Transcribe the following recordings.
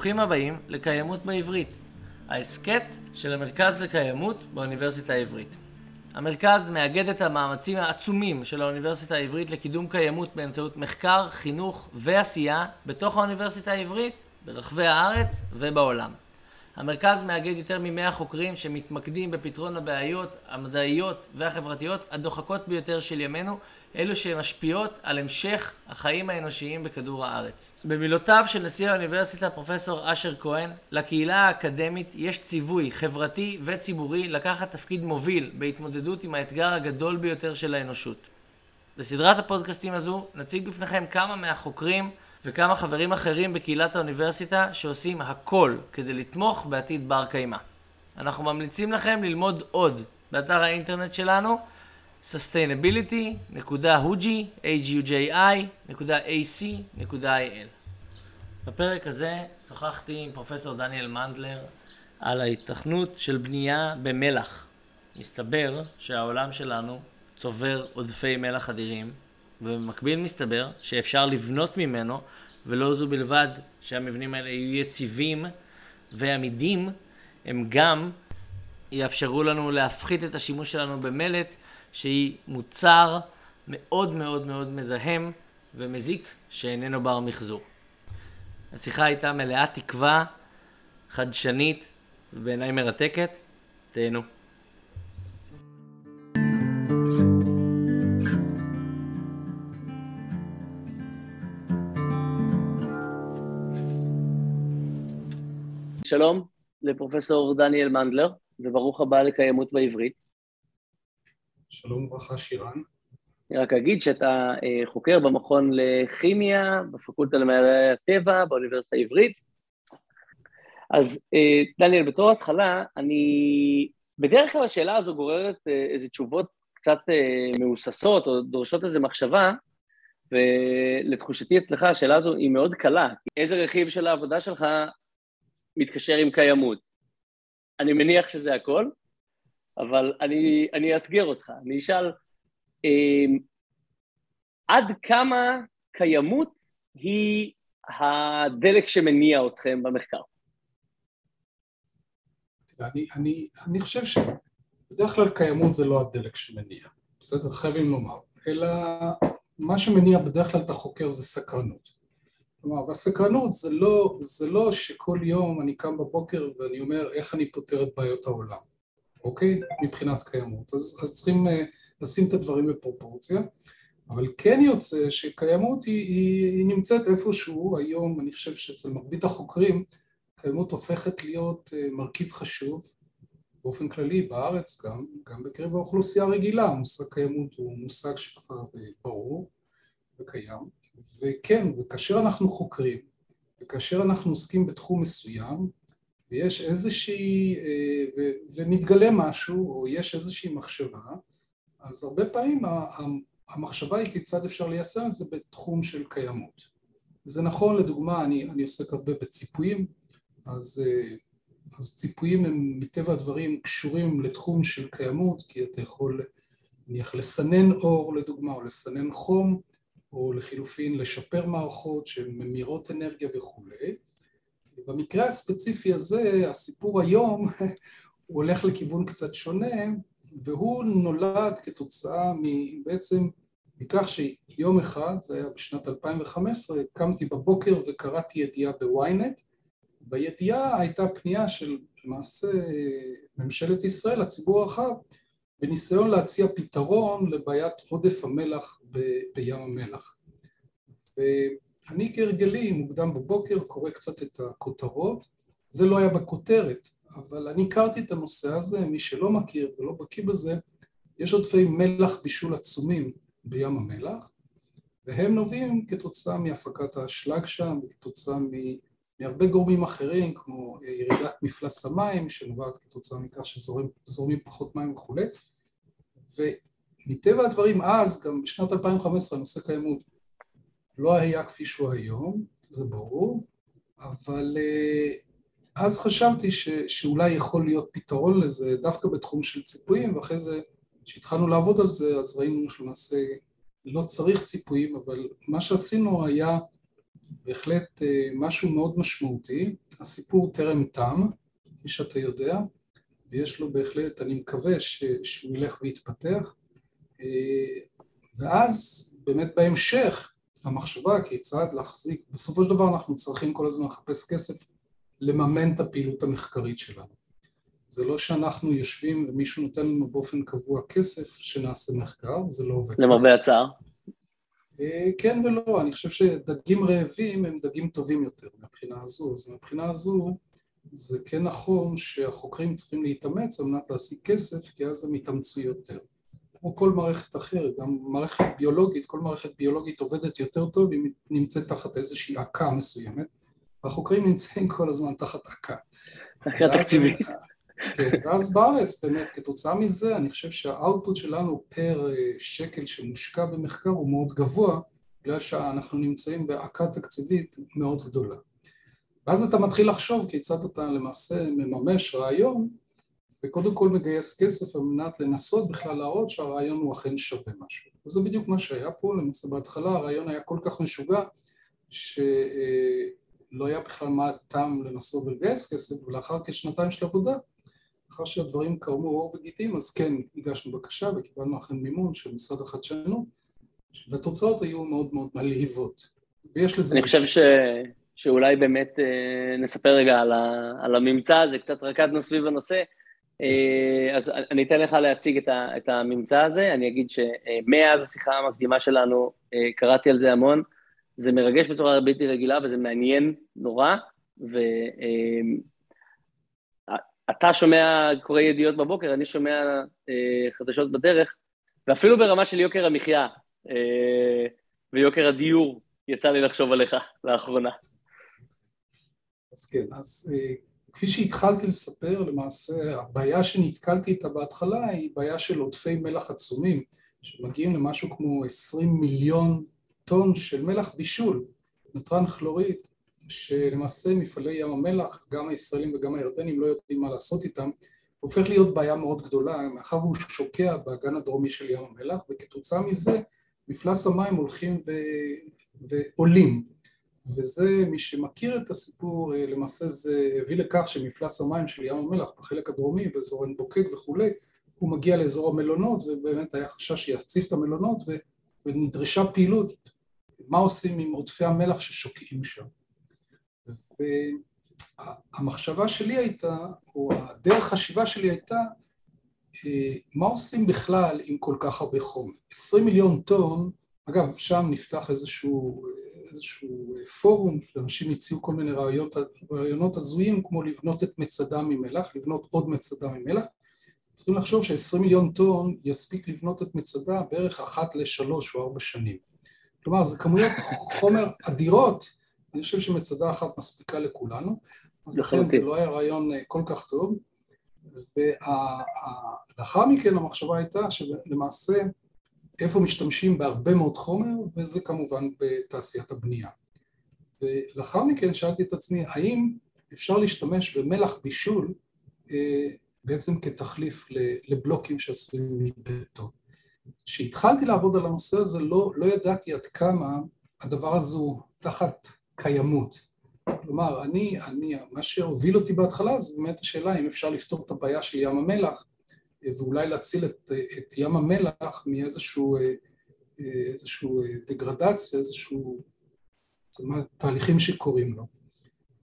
ברוכים הבאים לקיימות בעברית, ההסכת של המרכז לקיימות באוניברסיטה העברית. המרכז מאגד את המאמצים העצומים של האוניברסיטה העברית לקידום קיימות באמצעות מחקר, חינוך ועשייה בתוך האוניברסיטה העברית, ברחבי הארץ ובעולם. המרכז מאגד יותר ממאה חוקרים שמתמקדים בפתרון הבעיות המדעיות והחברתיות הדוחקות ביותר של ימינו, אלו שמשפיעות על המשך החיים האנושיים בכדור הארץ. במילותיו של נשיא האוניברסיטה פרופסור אשר כהן, לקהילה האקדמית יש ציווי חברתי וציבורי לקחת תפקיד מוביל בהתמודדות עם האתגר הגדול ביותר של האנושות. בסדרת הפודקאסטים הזו נציג בפניכם כמה מהחוקרים וכמה חברים אחרים בקהילת האוניברסיטה שעושים הכל כדי לתמוך בעתיד בר קיימא. אנחנו ממליצים לכם ללמוד עוד באתר האינטרנט שלנו sustainability.hugi.ac.il בפרק הזה שוחחתי עם פרופסור דניאל מנדלר על ההיתכנות של בנייה במלח. מסתבר שהעולם שלנו צובר עודפי מלח אדירים ובמקביל מסתבר שאפשר לבנות ממנו, ולא זו בלבד שהמבנים האלה יהיו יציבים ועמידים, הם גם יאפשרו לנו להפחית את השימוש שלנו במלט, שהיא מוצר מאוד מאוד מאוד מזהם ומזיק שאיננו בר מחזור. השיחה הייתה מלאת תקווה, חדשנית ובעיניי מרתקת. תהנו. שלום לפרופסור דניאל מנדלר, וברוך הבא לקיימות בעברית. שלום וברכה שירן. אני רק אגיד שאתה אה, חוקר במכון לכימיה, בפקולטה למדעי הטבע, באוניברסיטה העברית. אז אה, דניאל, בתור התחלה, אני... בדרך כלל השאלה הזו גוררת אה, איזה תשובות קצת מהוססות, או דורשות איזו מחשבה, ולתחושתי אצלך השאלה הזו היא מאוד קלה. איזה רכיב של העבודה שלך מתקשר עם קיימות. אני מניח שזה הכל, אבל אני, אני אאתגר אותך. אני אשאל, אה, עד כמה קיימות היא הדלק שמניע אתכם במחקר? אני, אני, אני חושב שבדרך כלל קיימות זה לא הדלק שמניע, בסדר? חייבים לומר, אלא מה שמניע בדרך כלל את החוקר זה סקרנות. כלומר, והסקרנות זה לא, זה לא שכל יום אני קם בבוקר ואני אומר איך אני פותר את בעיות העולם, אוקיי? מבחינת קיימות. אז, אז צריכים uh, לשים את הדברים בפרופורציה, אבל כן יוצא שקיימות היא, היא, היא נמצאת איפשהו, היום אני חושב שאצל מרבית החוקרים קיימות הופכת להיות uh, מרכיב חשוב באופן כללי בארץ גם, גם בקרב האוכלוסייה הרגילה, המושג קיימות הוא מושג שכבר אה, ברור וקיים. וכן, וכאשר אנחנו חוקרים, וכאשר אנחנו עוסקים בתחום מסוים, ויש איזושהי, אה, ומתגלה משהו, או יש איזושהי מחשבה, אז הרבה פעמים המחשבה היא כיצד אפשר ליישם את זה בתחום של קיימות. וזה נכון, לדוגמה, אני, אני עוסק הרבה בציפויים, אז, אה, אז ציפויים הם מטבע הדברים קשורים לתחום של קיימות, כי אתה יכול נניח לסנן אור לדוגמה, או לסנן חום, או לחילופין לשפר מערכות שהן ממירות אנרגיה וכולי. במקרה הספציפי הזה, הסיפור היום הוא הולך לכיוון קצת שונה, והוא נולד כתוצאה בעצם מכך שיום אחד, זה היה בשנת 2015, קמתי בבוקר וקראתי ידיעה בוויינט, בידיעה הייתה פנייה של למעשה ממשלת ישראל, הציבור הרחב, בניסיון להציע פתרון לבעיית עודף המלח בים המלח. ואני כהרגלי מוקדם בבוקר קורא קצת את הכותרות, זה לא היה בכותרת, אבל אני הכרתי את הנושא הזה, מי שלא מכיר ולא בקיא בזה, יש עודפי מלח בישול עצומים בים המלח, והם נובעים כתוצאה מהפקת האשלג שם, כתוצאה מהרבה גורמים אחרים, כמו ירידת מפלס המים, שנובעת כתוצאה מכך שזורמים פחות מים וכולי, ומטבע הדברים אז, גם בשנת 2015 הנושא קיימות לא היה כפי שהוא היום, זה ברור, אבל אה, אז חשבתי ש, שאולי יכול להיות פתרון לזה דווקא בתחום של ציפויים, ואחרי זה כשהתחלנו לעבוד על זה אז ראינו שלמעשה לא צריך ציפויים, אבל מה שעשינו היה בהחלט משהו מאוד משמעותי. הסיפור טרם תם, כפי שאתה יודע, ויש לו בהחלט, אני מקווה ש, שהוא ילך ויתפתח, ואז באמת בהמשך המחשבה כיצד להחזיק, בסופו של דבר אנחנו צריכים כל הזמן לחפש כסף לממן את הפעילות המחקרית שלנו. זה לא שאנחנו יושבים ומישהו נותן לנו באופן קבוע כסף שנעשה מחקר, זה לא עובד. למרבה הצער. אה, כן ולא, אני חושב שדגים רעבים הם דגים טובים יותר מבחינה הזו, אז מבחינה הזו זה כן נכון שהחוקרים צריכים להתאמץ על מנת להשיג כסף כי אז הם יתאמצו יותר. כמו כל מערכת אחרת, גם מערכת ביולוגית, כל מערכת ביולוגית עובדת יותר טוב אם היא נמצאת תחת איזושהי עקה מסוימת, והחוקרים נמצאים כל הזמן תחת עקה. עקה תקציבית. כן, ואז בארץ באמת כתוצאה מזה אני חושב שהאוטפוט שלנו פר אה, שקל שמושקע במחקר הוא מאוד גבוה בגלל שאנחנו נמצאים בעקה תקציבית מאוד גדולה. ואז אתה מתחיל לחשוב כיצד אתה למעשה מממש רעיון וקודם כל מגייס כסף על מנת לנסות בכלל להראות שהרעיון הוא אכן שווה משהו. וזה בדיוק מה שהיה פה, למעשה בהתחלה הרעיון היה כל כך משוגע שלא אה, היה בכלל מה טעם לנסות ולגייס כסף ולאחר כשנתיים של עבודה לאחר שהדברים קרמו עור וגיטים אז כן הגשנו בקשה וקיבלנו אכן מימון של משרד החדשנות והתוצאות היו מאוד מאוד מלהיבות. ויש לזה... אני חושב ש... שאולי באמת אה, נספר רגע על, ה... על הממצא הזה, קצת רקדנו סביב הנושא. אה, אז אני אתן לך להציג את, ה, את הממצא הזה, אני אגיד שמאז השיחה המקדימה שלנו אה, קראתי על זה המון, זה מרגש בצורה בלתי רגילה וזה מעניין נורא, ואתה אה, שומע, קורא ידיעות בבוקר, אני שומע חדשות בדרך, ואפילו ברמה של יוקר המחיה ויוקר הדיור, יצא לי לחשוב עליך לאחרונה. אז כן, אז כפי שהתחלתי לספר, למעשה הבעיה שנתקלתי איתה בהתחלה היא בעיה של עודפי מלח עצומים, שמגיעים למשהו כמו 20 מיליון טון של מלח בישול, נוטרן כלוריד, שלמעשה מפעלי ים המלח, גם הישראלים וגם הירדנים לא יודעים מה לעשות איתם, הופך להיות בעיה מאוד גדולה, מאחר והוא שוקע באגן הדרומי של ים המלח, וכתוצאה מזה מפלס המים הולכים ו... ועולים. וזה, מי שמכיר את הסיפור, אה, למעשה זה הביא לכך שמפלס המים של ים המלח בחלק הדרומי, באזור עין בוקק וכולי, הוא מגיע לאזור המלונות, ובאמת היה חשש שיציף את המלונות, ונדרשה פעילות, מה עושים עם עודפי המלח ששוקעים שם. והמחשבה שלי הייתה, או הדרך חשיבה שלי הייתה, אה, מה עושים בכלל עם כל כך הרבה חומר? 20 מיליון טון, אגב, שם נפתח איזשהו איזשהו פורום שאנשים הציעו כל מיני רעיונות, רעיונות הזויים כמו לבנות את מצדה ממלח, לבנות עוד מצדה ממלח צריכים לחשוב ש-20 מיליון טון יספיק לבנות את מצדה בערך אחת לשלוש או ארבע שנים כלומר זה כמויות חומר אדירות אני חושב שמצדה אחת מספיקה לכולנו אז לכן זה לא היה רעיון אה, כל כך טוב ולאחר מכן המחשבה הייתה שלמעשה איפה משתמשים בהרבה מאוד חומר, וזה כמובן בתעשיית הבנייה. ולאחר מכן שאלתי את עצמי, האם אפשר להשתמש במלח בישול אה, בעצם כתחליף לבלוקים שעשויים מבטון. כשהתחלתי לעבוד על הנושא הזה לא, לא ידעתי עד כמה הדבר הזה הוא תחת קיימות. כלומר, אני, אני, מה שהוביל אותי בהתחלה זה באמת השאלה אם אפשר לפתור את הבעיה של ים המלח ואולי להציל את, את ים המלח מאיזשהו איזשהו דגרדציה, איזשהו תהליכים שקורים לו.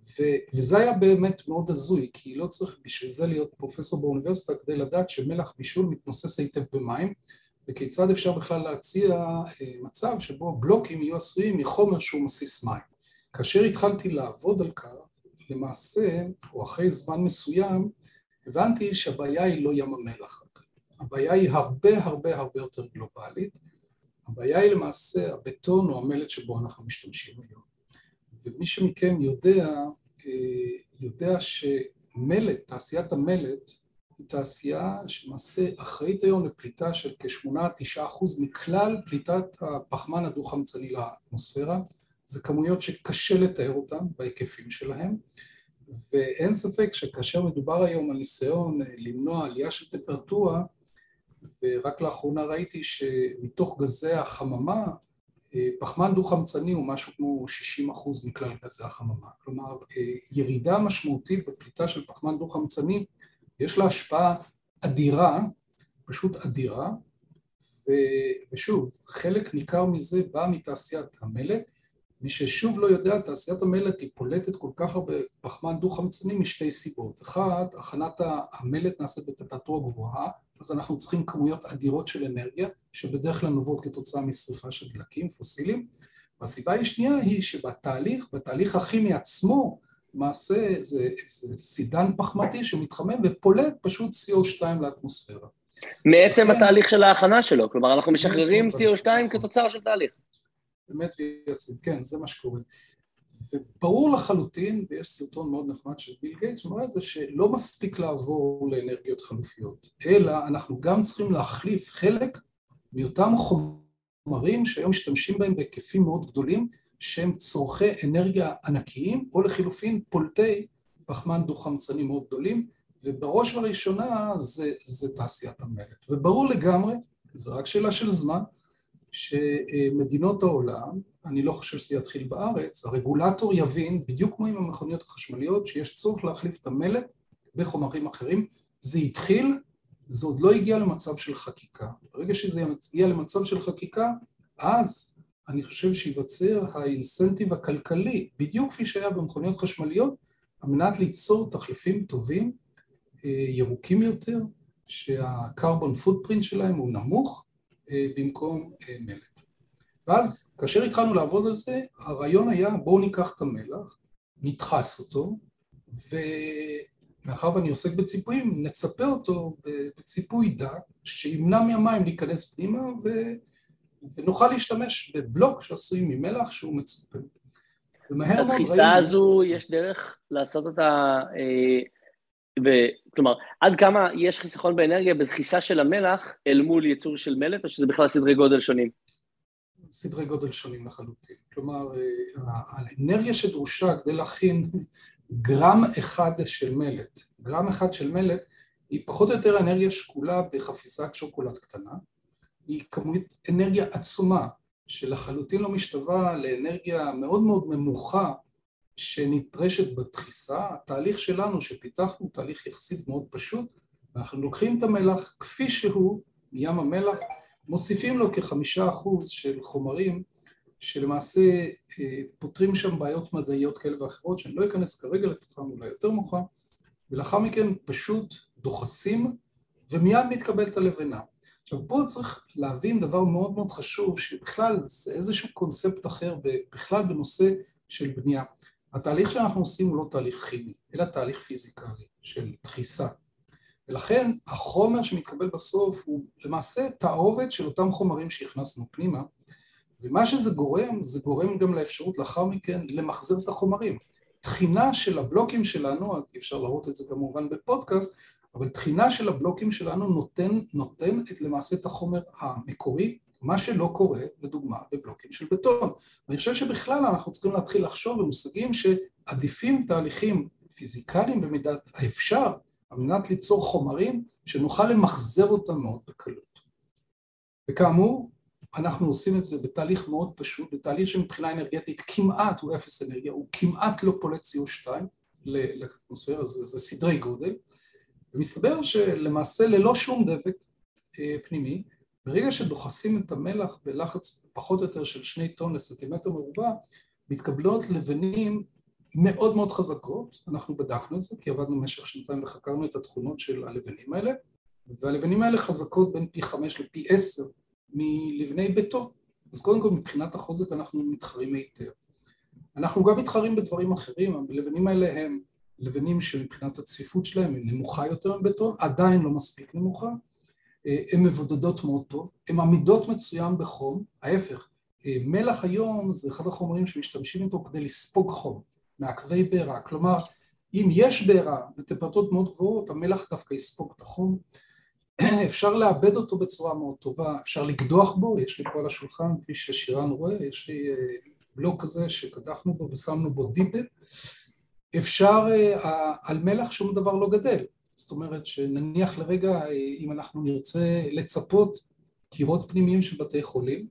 ו, וזה היה באמת מאוד הזוי, כי לא צריך בשביל זה להיות פרופסור באוניברסיטה כדי לדעת שמלח בישול מתנוסס היטב במים, וכיצד אפשר בכלל להציע אה, מצב שבו בלוקים יהיו עשויים מחומר שהוא מסיס מים. כאשר התחלתי לעבוד על כך, למעשה, או אחרי זמן מסוים, הבנתי שהבעיה היא לא ים המלח, הבעיה היא הרבה הרבה הרבה יותר גלובלית, הבעיה היא למעשה הבטון או המלט שבו אנחנו משתמשים היום. ומי שמכם יודע, אה, יודע שמלט, תעשיית המלט, היא תעשייה שלמעשה אחראית היום לפליטה של כ-8-9% מכלל פליטת הפחמן הדו-חמצני לאטמוספירה, זה כמויות שקשה לתאר אותן בהיקפים שלהן, ואין ספק שכאשר מדובר היום על ניסיון אה, למנוע עלייה של טמפרטורה, ורק לאחרונה ראיתי שמתוך גזי החממה פחמן דו-חמצני הוא משהו כמו 60 אחוז מכלל גזי החממה, כלומר ירידה משמעותית בפליטה של פחמן דו-חמצני יש לה השפעה אדירה, פשוט אדירה, ושוב, חלק ניכר מזה בא מתעשיית המלט, מי ששוב לא יודע, תעשיית המלט היא פולטת כל כך הרבה פחמן דו-חמצני משתי סיבות. אחת, הכנת המלט נעשית בטמפרטורה גבוהה, אז אנחנו צריכים כמויות אדירות של אנרגיה, שבדרך כלל נובעות כתוצאה משרפה של דלקים פוסיליים. והסיבה השנייה היא שבתהליך, בתהליך הכימי עצמו, למעשה זה, זה סידן פחמתי שמתחמם ופולט פשוט CO2 לאטמוספירה. מעצם לכן, התהליך של ההכנה שלו, כלומר אנחנו משחררים CO2 כתוצר של תהליך. באמת ויציב, כן, זה מה שקורה. וברור לחלוטין, ויש סרטון מאוד נחמד של ביל גייטס שמראה את זה, שלא מספיק לעבור לאנרגיות חלופיות, אלא אנחנו גם צריכים להחליף חלק מאותם חומרים שהיום משתמשים בהם בהיקפים מאוד גדולים, שהם צורכי אנרגיה ענקיים, או לחילופין פולטי פחמן דו-חמצני מאוד גדולים, ובראש ובראשונה זה, זה תעשיית המלט. וברור לגמרי, זו רק שאלה של זמן, שמדינות העולם, אני לא חושב שזה יתחיל בארץ, הרגולטור יבין, בדיוק כמו עם המכוניות החשמליות, שיש צורך להחליף את המלט בחומרים אחרים. זה התחיל, זה עוד לא הגיע למצב של חקיקה. ברגע שזה יגיע למצב של חקיקה, אז אני חושב שייווצר האינסנטיב הכלכלי, בדיוק כפי שהיה במכוניות חשמליות, על מנת ליצור תחליפים טובים, אה, ירוקים יותר, שהקרבון פוטפרינט שלהם הוא נמוך, במקום אה, מלט. ואז כאשר התחלנו לעבוד על זה, הרעיון היה בואו ניקח את המלח, נדחס אותו, ומאחר ואני עוסק בציפויים, נצפה אותו בציפוי דק שימנע מהמים להיכנס פנימה ו... ונוכל להשתמש בבלוק שעשוי ממלח שהוא מצופה. ומהר מאוד ראינו... התחיסה הזו, יש דרך לעשות אותה אה, ו... כלומר, עד כמה יש חיסכון באנרגיה בדחיסה של המלח אל מול ייצור של מלט, או שזה בכלל סדרי גודל שונים? סדרי גודל שונים לחלוטין. כלומר, אה, האנרגיה שדרושה כדי להכין גרם אחד של מלט, גרם אחד של מלט, היא פחות או יותר אנרגיה שקולה בחפיסת שוקולד קטנה, היא כמות אנרגיה עצומה, שלחלוטין לא משתווה לאנרגיה מאוד מאוד נמוכה שנדרשת בתחיסה, התהליך שלנו שפיתחנו תהליך יחסית מאוד פשוט, אנחנו לוקחים את המלח כפי שהוא מים המלח, מוסיפים לו כחמישה אחוז של חומרים שלמעשה אה, פותרים שם בעיות מדעיות כאלה ואחרות שאני לא אכנס כרגע לתוכם אולי יותר מאוחר ולאחר מכן פשוט דוחסים ומיד מתקבלת הלבנה. עכשיו פה צריך להבין דבר מאוד מאוד חשוב שבכלל זה איזשהו קונספט אחר בכלל בנושא של בנייה התהליך שאנחנו עושים הוא לא תהליך כימי, אלא תהליך פיזיקלי של דחיסה. ולכן החומר שמתקבל בסוף הוא למעשה תערובת של אותם חומרים שהכנסנו פנימה, ומה שזה גורם, זה גורם גם לאפשרות לאחר מכן למחזר את החומרים. תחינה של הבלוקים שלנו, אפשר להראות את זה כמובן בפודקאסט, אבל תחינה של הבלוקים שלנו נותן, נותן את למעשה את החומר המקורי מה שלא קורה, לדוגמה, בבלוקים של בטון. ואני חושב שבכלל אנחנו צריכים להתחיל לחשוב במושגים שעדיפים תהליכים פיזיקליים במידת האפשר, על מנת ליצור חומרים שנוכל למחזר אותם מאוד בקלות. וכאמור, אנחנו עושים את זה בתהליך מאוד פשוט, בתהליך שמבחינה אנרגטית כמעט הוא אפס אנרגיה, הוא כמעט לא פולט CO2 לאטמוספירה, זה, זה סדרי גודל, ומסתבר שלמעשה ללא שום דבק אה, פנימי, ברגע שדוחסים את המלח בלחץ פחות או יותר של שני טון לסנטימטר מרובע, מתקבלות לבנים מאוד מאוד חזקות, אנחנו בדקנו את זה כי עבדנו במשך שנתיים וחקרנו את התכונות של הלבנים האלה, והלבנים האלה חזקות בין פי חמש לפי עשר מלבני בטון, אז קודם כל מבחינת החוזק אנחנו מתחרים היטב. אנחנו גם מתחרים בדברים אחרים, הלבנים האלה הם לבנים שמבחינת הצפיפות שלהם היא נמוכה יותר מבטון, עדיין לא מספיק נמוכה, הן מבודדות מאוד טוב, הן עמידות מצוין בחום, ההפך, מלח היום זה אחד החומרים שמשתמשים איתו כדי לספוג חום, מעכבי בעירה, כלומר אם יש בעירה בטמפרטורות מאוד גבוהות, המלח דווקא יספוג את החום, אפשר לאבד אותו בצורה מאוד טובה, אפשר לקדוח בו, יש לי פה על השולחן, כפי ששירן רואה, יש לי אה, בלוק כזה שקדחנו בו ושמנו בו דיפל, אפשר, אה, על מלח שום דבר לא גדל, זאת אומרת שנניח לרגע אם אנחנו נרצה לצפות קירות פנימיים של בתי חולים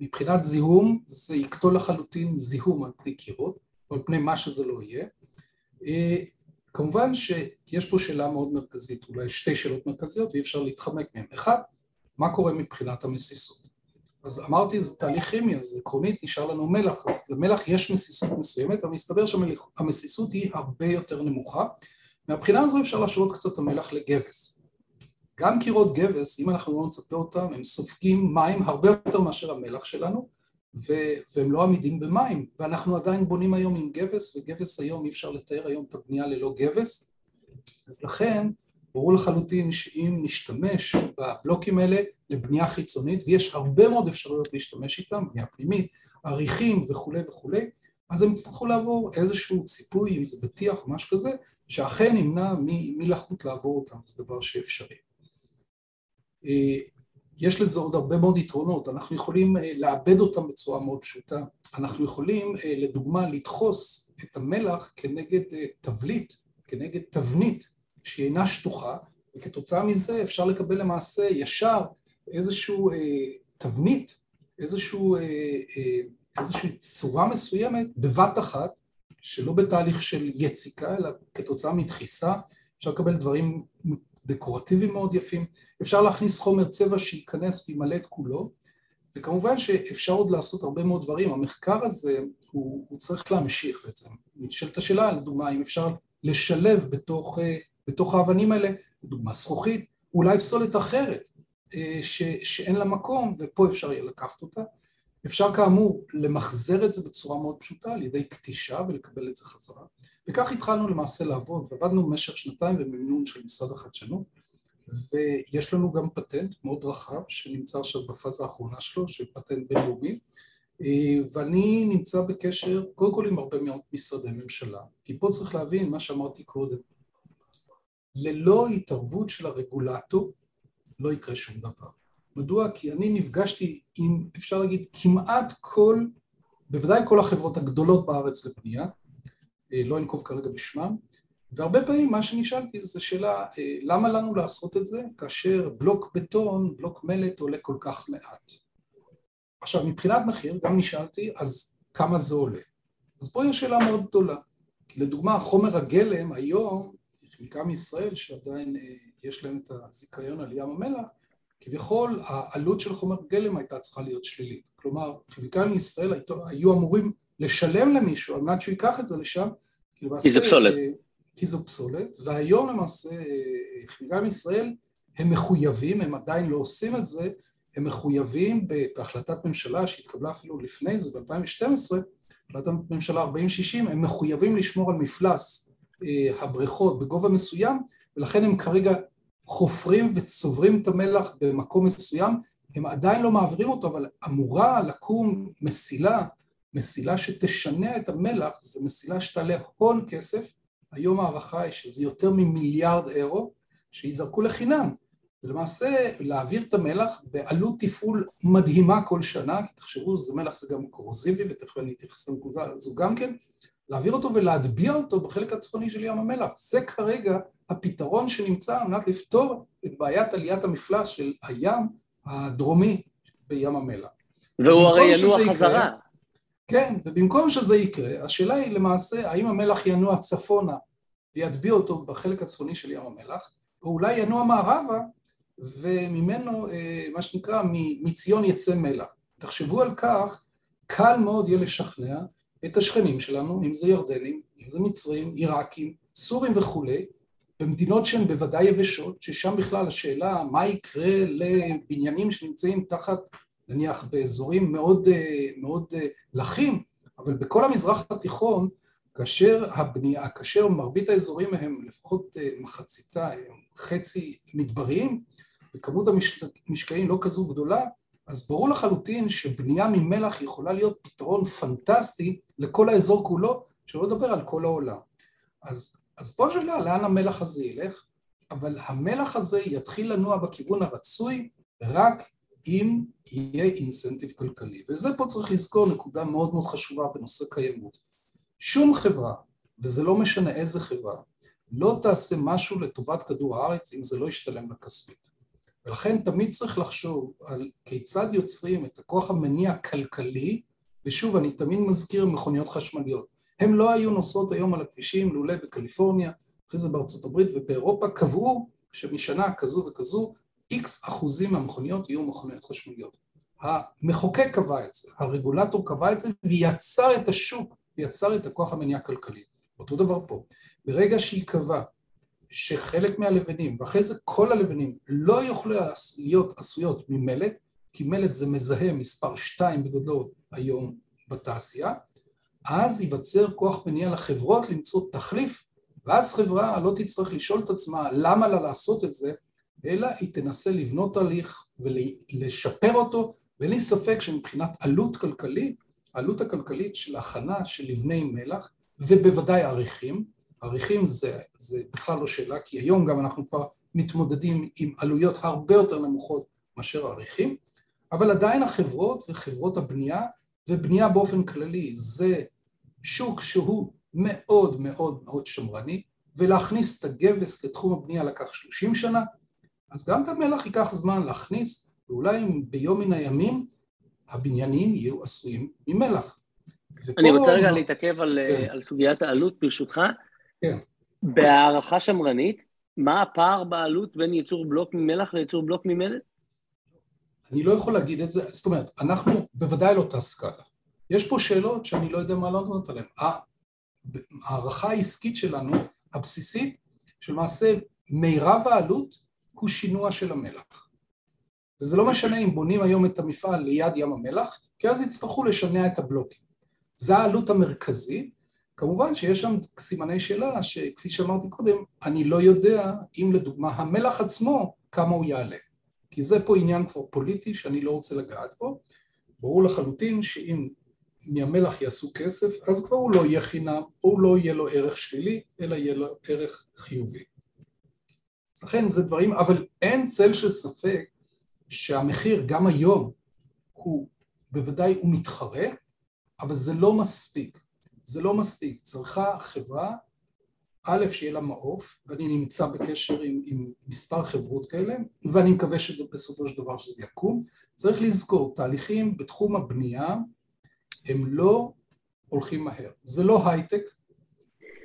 מבחינת זיהום זה יקטול לחלוטין זיהום על פני קירות או על פני מה שזה לא יהיה. אה, כמובן שיש פה שאלה מאוד מרכזית, אולי שתי שאלות מרכזיות ואי אפשר להתחמק מהן. אחד, מה קורה מבחינת המסיסות? אז אמרתי זה תהליך כימי, אז עקרונית נשאר לנו מלח, אז למלח יש מסיסות מסוימת, אבל מסתבר שהמסיסות היא הרבה יותר נמוכה. מהבחינה הזו אפשר להשוות קצת את המלח לגבס. גם קירות גבס, אם אנחנו לא נצפה אותם, הם סופגים מים הרבה יותר מאשר המלח שלנו, והם לא עמידים במים, ואנחנו עדיין בונים היום עם גבס, וגבס היום אי אפשר לתאר היום את הבנייה ללא גבס, אז לכן ברור לחלוטין שאם נשתמש בבלוקים האלה לבנייה חיצונית, ויש הרבה מאוד אפשרויות להשתמש איתם, בנייה פנימית, עריכים וכולי וכולי, אז הם יצטרכו לעבור איזשהו ציפוי, אם זה בטיח או משהו כזה, שאכן ימנע מלחות לעבור אותם, זה דבר שאפשרי. אה, יש לזה עוד הרבה מאוד יתרונות, אנחנו יכולים אה, לעבד אותם בצורה מאוד פשוטה, אנחנו יכולים אה, לדוגמה לדחוס את המלח כנגד תבליט, כנגד תבנית שהיא אינה שטוחה, וכתוצאה מזה אפשר לקבל למעשה ישר איזשהו תבנית, איזשהו, איזושהי צורה מסוימת בבת אחת, שלא בתהליך של יציקה אלא כתוצאה מדחיסה, אפשר לקבל דברים דקורטיביים מאוד יפים, אפשר להכניס חומר צבע שייכנס וימלא את כולו, וכמובן שאפשר עוד לעשות הרבה מאוד דברים, המחקר הזה הוא, הוא צריך להמשיך בעצם, נשאלת השאלה לדוגמה אם אפשר לשלב בתוך, בתוך האבנים האלה, לדוגמה זכוכית, אולי פסולת אחרת אה, ש, שאין לה מקום ופה אפשר יהיה לקחת אותה, אפשר כאמור למחזר את זה בצורה מאוד פשוטה על ידי קטישה ולקבל את זה חזרה. וכך התחלנו למעשה לעבוד ועבדנו במשך שנתיים במימון של משרד החדשנות ויש לנו גם פטנט מאוד רחב שנמצא עכשיו בפאזה האחרונה שלו של פטנט בינלאומי. ואני נמצא בקשר קודם כל עם הרבה מאוד משרדי ממשלה כי פה צריך להבין מה שאמרתי קודם. ללא התערבות של הרגולטור לא יקרה שום דבר מדוע? כי אני נפגשתי עם, אפשר להגיד, כמעט כל, בוודאי כל החברות הגדולות בארץ לבנייה, אה, לא אנקוב כרגע בשמם, והרבה פעמים מה שנשאלתי זה שאלה, אה, למה לנו לעשות את זה כאשר בלוק בטון, בלוק מלט עולה כל כך מעט? עכשיו מבחינת מחיר גם נשאלתי, אז כמה זה עולה? אז פה יש שאלה מאוד גדולה, כי לדוגמה חומר הגלם היום, כימיקה מישראל שעדיין אה, יש להם את הזיכיון על ים המלח, כביכול העלות של חומר גלם הייתה צריכה להיות שלילית. כלומר, כימיקלים מישראל היו אמורים לשלם למישהו על מנת שהוא ייקח את זה לשם, כי זה פסולת. אה, כי זו פסולת, והיום למעשה אה, כימיקלים מישראל הם מחויבים, הם עדיין לא עושים את זה, הם מחויבים בהחלטת ממשלה שהתקבלה אפילו לפני זה, ב-2012, החלטת ממשלה 4060, הם מחויבים לשמור על מפלס אה, הבריכות בגובה מסוים, ולכן הם כרגע חופרים וצוברים את המלח במקום מסוים, הם עדיין לא מעבירים אותו, אבל אמורה לקום מסילה, מסילה שתשנה את המלח, זו מסילה שתעלה הון כסף, היום ההערכה היא שזה יותר ממיליארד אירו, שיזרקו לחינם. ולמעשה להעביר את המלח בעלות תפעול מדהימה כל שנה, כי תחשבו, זה מלח זה גם קורוזיבי, ותכף אני אתייחס לנקודה הזו גם כן, להעביר אותו ולהטביע אותו בחלק הצפוני של ים המלח. זה כרגע הפתרון שנמצא על מנת לפתור את בעיית עליית המפלס של הים הדרומי בים המלח. והוא הרי ינוע חזרה. יקרה, כן, ובמקום שזה יקרה, השאלה היא למעשה האם המלח ינוע צפונה ויטביע אותו בחלק הצפוני של ים המלח, או אולי ינוע מערבה וממנו, אה, מה שנקרא, מציון יצא מלח. תחשבו על כך, קל מאוד יהיה לשכנע את השכנים שלנו, אם זה ירדנים, אם זה מצרים, עיראקים, סורים וכולי, במדינות שהן בוודאי יבשות, ששם בכלל השאלה מה יקרה לבניינים שנמצאים תחת נניח באזורים מאוד, אה, מאוד אה, לחים, אבל בכל המזרח התיכון כאשר הבנייה, כאשר מרבית האזורים הם לפחות אה, מחציתה, הם חצי מדבריים וכמות המשקעים לא כזו גדולה, אז ברור לחלוטין שבנייה ממלח יכולה להיות פתרון פנטסטי לכל האזור כולו, שלא לדבר על כל העולם. אז, אז פה השאלה לאן המלח הזה ילך, אבל המלח הזה יתחיל לנוע בכיוון הרצוי רק אם יהיה אינסנטיב כלכלי. וזה פה צריך לזכור נקודה מאוד מאוד חשובה בנושא קיימות. שום חברה, וזה לא משנה איזה חברה, לא תעשה משהו לטובת כדור הארץ אם זה לא ישתלם לה כספית. ולכן תמיד צריך לחשוב על כיצד יוצרים את הכוח המניע הכלכלי, ושוב אני תמיד מזכיר מכוניות חשמליות. הן לא היו נוסעות היום על הכבישים לולא בקליפורניה, אחרי זה בארצות הברית ובאירופה קבעו שמשנה כזו וכזו איקס אחוזים מהמכוניות יהיו מכוניות חשמליות. המחוקק קבע את זה, הרגולטור קבע את זה ויצר את השוק, ויצר את הכוח המניע הכלכלי. אותו דבר פה. ברגע שייקבע שחלק מהלבנים, ואחרי זה כל הלבנים, לא יוכלו להיות עשויות ממלט, כי מלט זה מזהה מספר 2 בגודלו היום בתעשייה, אז ייווצר כוח מניע לחברות למצוא תחליף, ואז חברה לא תצטרך לשאול את עצמה למה לה לעשות את זה, אלא היא תנסה לבנות תהליך ולשפר אותו, ואין לי ספק שמבחינת עלות כלכלית, העלות הכלכלית של הכנה של לבני מלח, ובוודאי עריכים, עריכים זה, זה בכלל לא שאלה, כי היום גם אנחנו כבר מתמודדים עם עלויות הרבה יותר נמוכות מאשר עריכים, אבל עדיין החברות וחברות הבנייה, ובנייה באופן כללי, זה שוק שהוא מאוד מאוד מאוד שמרני, ולהכניס את הגבס לתחום הבנייה לקח 30 שנה, אז גם את המלח ייקח זמן להכניס, ואולי ביום מן הימים הבניינים יהיו עשויים ממלח. אני רוצה רגע להתעכב על, כן. על סוגיית העלות ברשותך. כן. בהערכה שמרנית, מה הפער בעלות בין ייצור בלוק ממלח לייצור בלוק ממלט? אני לא יכול להגיד את זה, זאת אומרת, אנחנו בוודאי לא אותה סקאלה. יש פה שאלות שאני לא יודע מה לענות עליהן. ההערכה העסקית שלנו, הבסיסית, שלמעשה מירב העלות הוא שינוע של המלח. וזה לא משנה אם בונים היום את המפעל ליד ים המלח, כי אז יצטרכו לשנע את הבלוקים. זה העלות המרכזית, כמובן שיש שם סימני שאלה שכפי שאמרתי קודם, אני לא יודע אם לדוגמה המלח עצמו כמה הוא יעלה, כי זה פה עניין כבר פוליטי שאני לא רוצה לגעת בו, ברור לחלוטין שאם מהמלח יעשו כסף אז כבר הוא לא יהיה חינם, או לא יהיה לו ערך שלילי, אלא יהיה לו ערך חיובי. אז לכן זה דברים, אבל אין צל של ספק שהמחיר גם היום הוא בוודאי הוא מתחרה, אבל זה לא מספיק. זה לא מספיק, צריכה חברה, א', שיהיה לה מעוף, ואני נמצא בקשר עם, עם מספר חברות כאלה, ואני מקווה שבסופו של דבר שזה יקום. צריך לזכור, תהליכים בתחום הבנייה הם לא הולכים מהר. זה לא הייטק,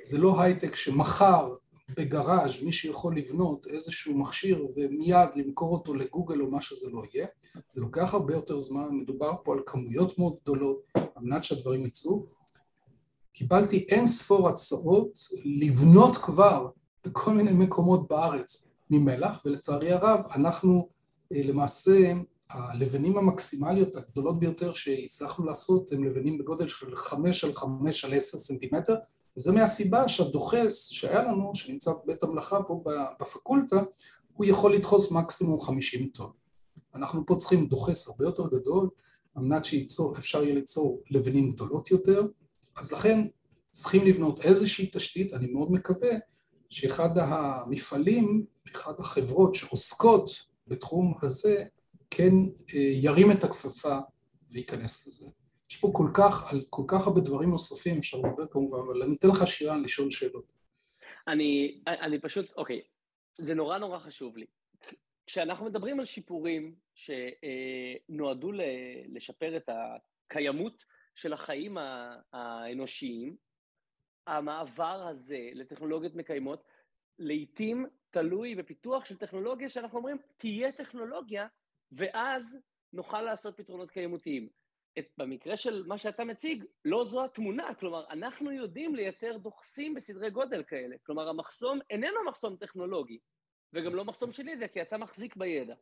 זה לא הייטק שמחר בגראז' מי שיכול לבנות איזשהו מכשיר ומיד למכור אותו לגוגל או מה שזה לא יהיה, זה לוקח הרבה יותר זמן, מדובר פה על כמויות מאוד גדולות על מנת שהדברים יצאו. קיבלתי אין ספור הצעות לבנות כבר בכל מיני מקומות בארץ ממלח, ולצערי הרב אנחנו אה, למעשה הלבנים המקסימליות הגדולות ביותר שהצלחנו לעשות הם לבנים בגודל של חמש על חמש על עשר סנטימטר וזה מהסיבה שהדוחס שהיה לנו, שנמצא בבית המלאכה פה בפקולטה, הוא יכול לדחוס מקסימום חמישים טון. אנחנו פה צריכים דוחס הרבה יותר גדול, על מנת שאפשר יהיה ליצור לבנים גדולות יותר, אז לכן צריכים לבנות איזושהי תשתית, אני מאוד מקווה שאחד המפעלים, אחת החברות שעוסקות בתחום הזה, כן אה, ירים את הכפפה וייכנס לזה. יש פה כל כך, על כל כך הרבה דברים נוספים, אפשר לדבר כמובן, אבל אני אתן לך שירן לשאול שאלות. אני, אני פשוט, אוקיי, זה נורא נורא חשוב לי. כשאנחנו מדברים על שיפורים שנועדו לשפר את הקיימות של החיים האנושיים, המעבר הזה לטכנולוגיות מקיימות לעיתים תלוי בפיתוח של טכנולוגיה שאנחנו אומרים תהיה טכנולוגיה ואז נוכל לעשות פתרונות קיימותיים. את, במקרה של מה שאתה מציג, לא זו התמונה, כלומר, אנחנו יודעים לייצר דוחסים בסדרי גודל כאלה, כלומר, המחסום איננו מחסום טכנולוגי, וגם לא מחסום של ידע, כי אתה מחזיק בידע.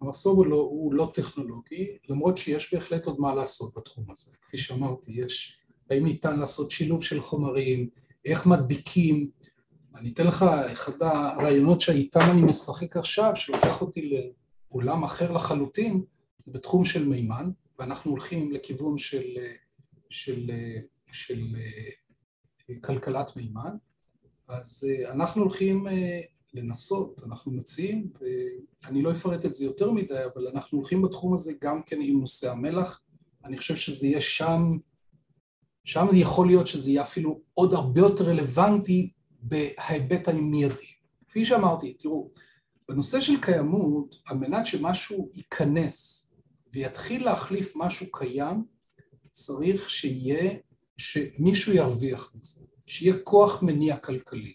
המחסום הוא לא, הוא לא טכנולוגי, למרות שיש בהחלט עוד מה לעשות בתחום הזה. כפי שאמרתי, יש, האם ניתן לעשות שילוב של חומרים, איך מדביקים, אני אתן לך אחד הרעיונות שאיתם אני משחק עכשיו, שלוקח אותי לעולם אחר לחלוטין, בתחום של מימן, ואנחנו הולכים לכיוון של, של, של, של כלכלת מימן, אז אנחנו הולכים לנסות, אנחנו מציעים, ואני לא אפרט את זה יותר מדי, אבל אנחנו הולכים בתחום הזה גם כן עם נושא המלח, אני חושב שזה יהיה שם, שם יכול להיות שזה יהיה אפילו עוד הרבה יותר רלוונטי בהיבט המיידי. כפי שאמרתי, תראו, בנושא של קיימות, על מנת שמשהו ייכנס ויתחיל להחליף משהו קיים, צריך שיהיה, שמישהו ירוויח מזה, שיהיה כוח מניע כלכלי.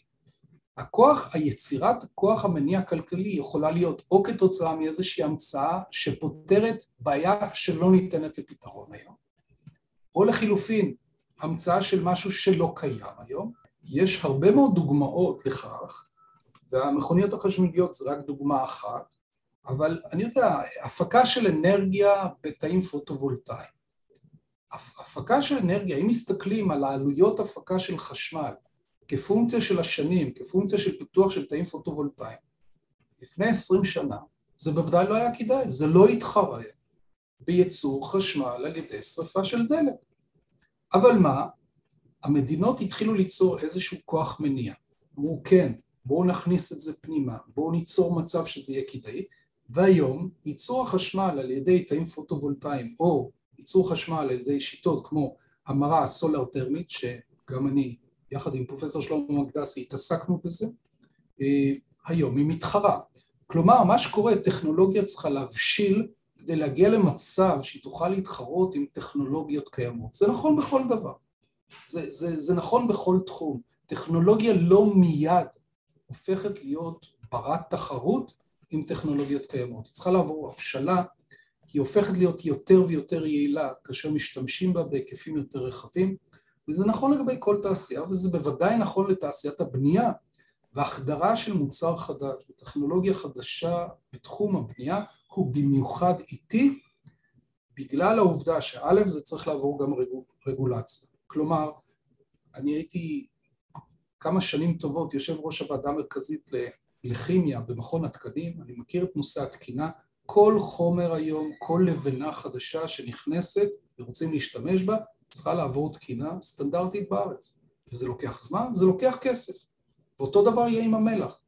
הכוח, היצירת הכוח המניע הכלכלי יכולה להיות או כתוצאה מאיזושהי המצאה שפותרת בעיה שלא ניתנת לפתרון היום, או לחילופין, המצאה של משהו שלא קיים היום. יש הרבה מאוד דוגמאות לכך, והמכוניות החשמליות זה רק דוגמה אחת, אבל אני יודע, הפקה של אנרגיה בתאים פוטו-וולטאיים. הפקה של אנרגיה, אם מסתכלים על העלויות הפקה של חשמל כפונקציה של השנים, כפונקציה של פיתוח של תאים פוטו-וולטאיים, לפני עשרים שנה, זה בוודאי לא היה כדאי, זה לא התחרה בייצור חשמל על ידי שרפה של דלק. אבל מה? המדינות התחילו ליצור איזשהו כוח מניע. אמרו כן, בואו נכניס את זה פנימה, בואו ניצור מצב שזה יהיה כדאי, והיום ייצור החשמל על ידי תאים פוטו-וולטאיים או ייצור חשמל על ידי שיטות כמו המרה סולר טרמית, שגם אני יחד עם פרופסור שלמה מקדסי התעסקנו בזה, אה, היום היא מתחרה. כלומר, מה שקורה, טכנולוגיה צריכה להבשיל כדי להגיע למצב שהיא תוכל להתחרות עם טכנולוגיות קיימות. זה נכון בכל דבר. זה, זה, זה נכון בכל תחום. טכנולוגיה לא מיד הופכת להיות ברת תחרות עם טכנולוגיות קיימות. היא צריכה לעבור הבשלה, היא הופכת להיות יותר ויותר יעילה כאשר משתמשים בה בהיקפים יותר רחבים, וזה נכון לגבי כל תעשייה, וזה בוודאי נכון לתעשיית הבנייה, והחדרה של מוצר חדש וטכנולוגיה חדשה בתחום הבנייה הוא במיוחד איטי, בגלל העובדה שא' זה צריך לעבור גם רגולציה. כלומר, אני הייתי כמה שנים טובות יושב ראש הוועדה המרכזית לכימיה במכון התקנים, אני מכיר את נושא התקינה, כל חומר היום, כל לבנה חדשה שנכנסת ורוצים להשתמש בה, צריכה לעבור תקינה סטנדרטית בארץ. וזה לוקח זמן, זה לוקח כסף. ואותו דבר יהיה עם המלח.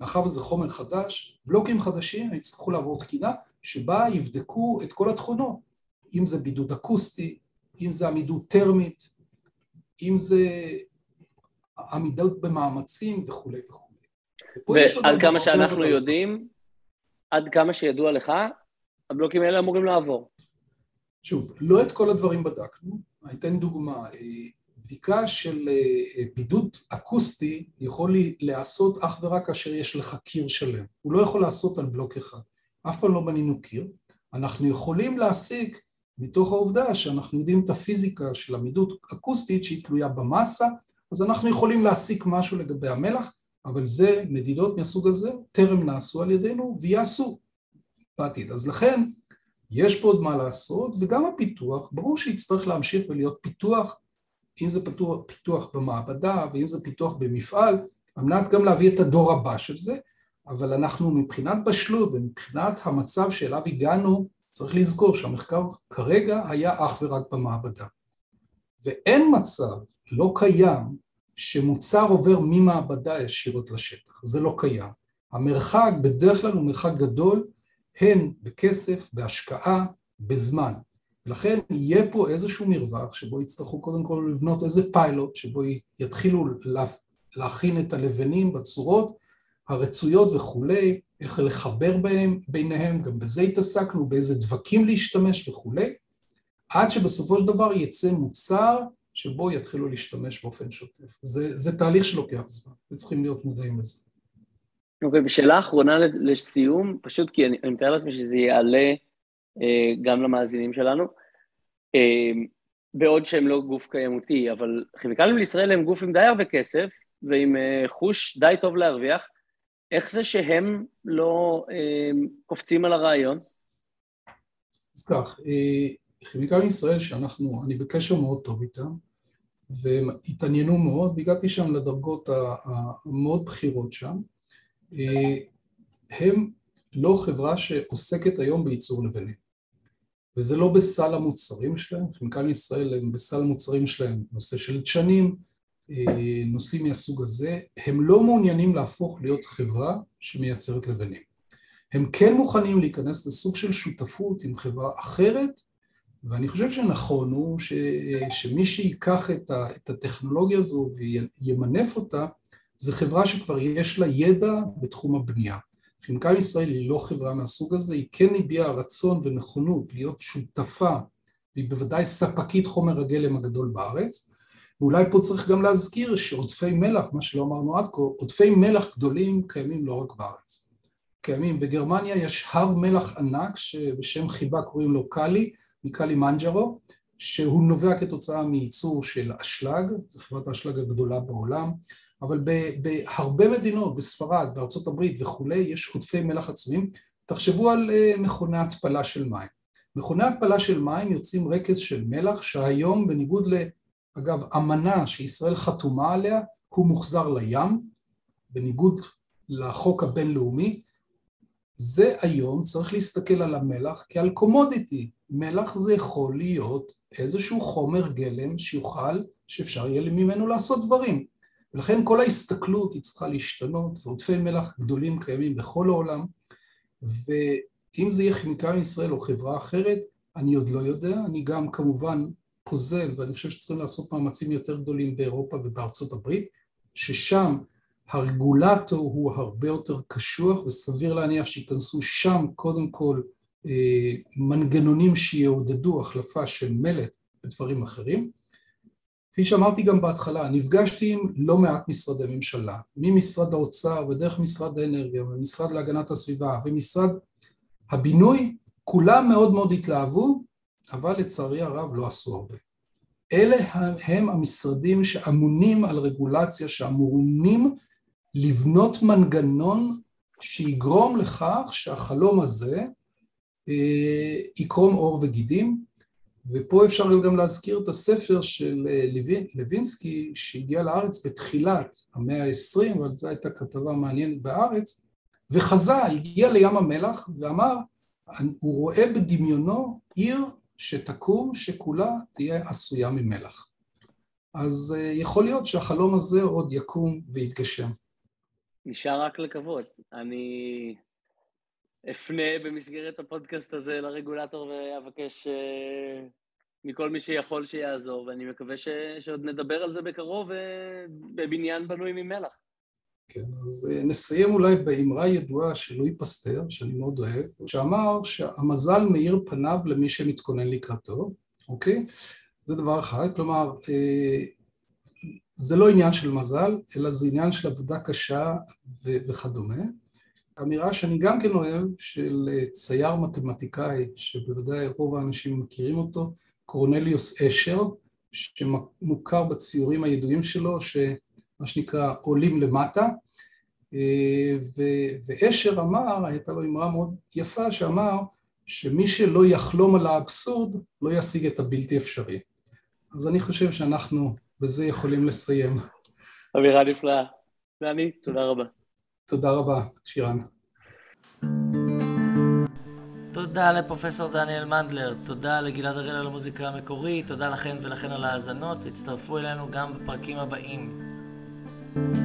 מאחר וזה חומר חדש, בלוקים חדשים יצטרכו לעבור תקינה שבה יבדקו את כל התכונות, אם זה בידוד אקוסטי, אם זה עמידות טרמית, אם זה עמידות במאמצים וכולי וכולי. ועד כמה שאנחנו יודעים, עד כמה שידוע לך, הבלוקים האלה אמורים לעבור. שוב, לא את כל הדברים בדקנו, אני אתן דוגמה, בדיקה של אה, בידוד אקוסטי יכול להיעשות אך ורק כאשר יש לך קיר שלם, הוא לא יכול לעשות על בלוק אחד, אף פעם לא בנינו קיר, אנחנו יכולים להסיק מתוך העובדה שאנחנו יודעים את הפיזיקה של עמידות אקוסטית שהיא תלויה במסה, אז אנחנו יכולים להסיק משהו לגבי המלח, אבל זה, מדידות מהסוג הזה, טרם נעשו על ידינו ויעשו בעתיד. אז לכן, יש פה עוד מה לעשות, וגם הפיתוח, ברור שיצטרך להמשיך ולהיות פיתוח, אם זה פיתוח, פיתוח במעבדה ואם זה פיתוח במפעל, על מנת גם להביא את הדור הבא של זה, אבל אנחנו מבחינת בשלות ומבחינת המצב שאליו הגענו, צריך לזכור שהמחקר כרגע היה אך ורק במעבדה. ואין מצב, לא קיים, שמוצר עובר ממעבדה ישירות לשטח, זה לא קיים. המרחק בדרך כלל הוא מרחק גדול, הן בכסף, בהשקעה, בזמן. ולכן יהיה פה איזשהו מרווח שבו יצטרכו קודם כל לבנות איזה פיילוט שבו יתחילו להכין את הלבנים בצורות הרצויות וכולי, איך לחבר בהם, ביניהם, גם בזה התעסקנו, באיזה דבקים להשתמש וכולי, עד שבסופו של דבר יצא מוצר שבו יתחילו להשתמש באופן שוטף. זה, זה תהליך שלוקח זמן, וצריכים להיות מודעים לזה. אוקיי, okay, ושאלה אחרונה לסיום, פשוט כי אני, אני מתאר לעצמי שזה יעלה אה, גם למאזינים שלנו, אה, בעוד שהם לא גוף קיימותי, אבל כימיקלים לישראל הם גוף עם די הרבה כסף, ועם אה, חוש די טוב להרוויח, איך זה שהם לא אה, קופצים על הרעיון? אז כך, אה, כימיקלים ישראל שאנחנו, אני בקשר מאוד טוב איתם, והם התעניינו מאוד, והגעתי שם לדרגות המאוד בכירות שם. אה, הם לא חברה שעוסקת היום בייצור לבנים, וזה לא בסל המוצרים שלהם, כימיקלים ישראל הם בסל המוצרים שלהם נושא של דשנים, אה, נושאים מהסוג הזה, הם לא מעוניינים להפוך להיות חברה שמייצרת לבנים. הם כן מוכנים להיכנס לסוג של שותפות עם חברה אחרת ואני חושב שנכון הוא ש, שמי שיקח את, ה, את הטכנולוגיה הזו וימנף אותה זה חברה שכבר יש לה ידע בתחום הבנייה. כימיקלים ישראל היא לא חברה מהסוג הזה, היא כן הביעה רצון ונכונות להיות שותפה, והיא בוודאי ספקית חומר הגלם הגדול בארץ, ואולי פה צריך גם להזכיר שעודפי מלח, מה שלא אמרנו עד כה, עודפי מלח גדולים קיימים לא רק בארץ. קיימים, בגרמניה יש הר מלח ענק שבשם חיבה קוראים לו קאלי, מקאלי מנג'רו, שהוא נובע כתוצאה מייצור של אשלג, זו חברת האשלג הגדולה בעולם, אבל בהרבה מדינות, בספרד, בארצות הברית וכולי, יש עודפי מלח עצומים. תחשבו על אה, מכוני התפלה של מים. מכוני התפלה של מים יוצאים רכז של מלח שהיום בניגוד ל... אגב, אמנה שישראל חתומה עליה, הוא מוחזר לים, בניגוד לחוק הבינלאומי. זה היום צריך להסתכל על המלח כעל קומודיטי. מלח זה יכול להיות איזשהו חומר גלם שיוכל, שאפשר יהיה ממנו לעשות דברים. ולכן כל ההסתכלות היא צריכה להשתנות, ועודפי מלח גדולים קיימים בכל העולם, ואם זה יהיה כימיקלים ישראל או חברה אחרת, אני עוד לא יודע, אני גם כמובן פוזל, ואני חושב שצריכים לעשות מאמצים יותר גדולים באירופה ובארצות הברית, ששם הרגולטור הוא הרבה יותר קשוח, וסביר להניח שייכנסו שם קודם כל אה, מנגנונים שיעודדו החלפה של מלט ודברים אחרים. כפי שאמרתי גם בהתחלה, נפגשתי עם לא מעט משרדי ממשלה, ממשרד האוצר ודרך משרד האנרגיה ומשרד להגנת הסביבה ומשרד הבינוי, כולם מאוד מאוד התלהבו, אבל לצערי הרב לא עשו הרבה. אלה הם המשרדים שאמונים על רגולציה, שאמונים לבנות מנגנון שיגרום לכך שהחלום הזה אה, יקרום עור וגידים, ופה אפשר גם להזכיר את הספר של אה, לוינסקי שהגיע לארץ בתחילת המאה העשרים, אבל זו הייתה כתבה מעניינת בארץ, וחזה, הגיע לים המלח ואמר, הוא רואה בדמיונו עיר שתקום שכולה תהיה עשויה ממלח. אז אה, יכול להיות שהחלום הזה עוד יקום ויתגשם. נשאר רק לקוות. אני אפנה במסגרת הפודקאסט הזה לרגולטור ואבקש uh, מכל מי שיכול שיעזור, ואני מקווה ש, שעוד נדבר על זה בקרוב uh, בבניין בנוי ממלח. כן, אז uh, נסיים אולי באמרה ידועה של לואי פסטר, שאני מאוד אוהב, שאמר שהמזל מאיר פניו למי שמתכונן לקראתו, אוקיי? זה דבר אחד, כלומר, זה לא עניין של מזל, אלא זה עניין של עבודה קשה ו- וכדומה. אמירה שאני גם כן אוהב, של אה, צייר מתמטיקאי, שבוודאי רוב האנשים מכירים אותו, קורנליוס אשר, שמוכר בציורים הידועים שלו, שמה שנקרא עולים למטה, אה, ואשר אמר, הייתה לו אמרה מאוד יפה, שאמר שמי שלא יחלום על האבסורד, לא ישיג את הבלתי אפשרי. אז אני חושב שאנחנו בזה יכולים לסיים. אווירה נפלאה. דני, תודה רבה. תודה רבה, שירן. תודה לפרופסור דניאל מנדלר, תודה לגלעד הראל על המוזיקה המקורית, תודה לכן ולכן על ההאזנות, והצטרפו אלינו גם בפרקים הבאים. thank you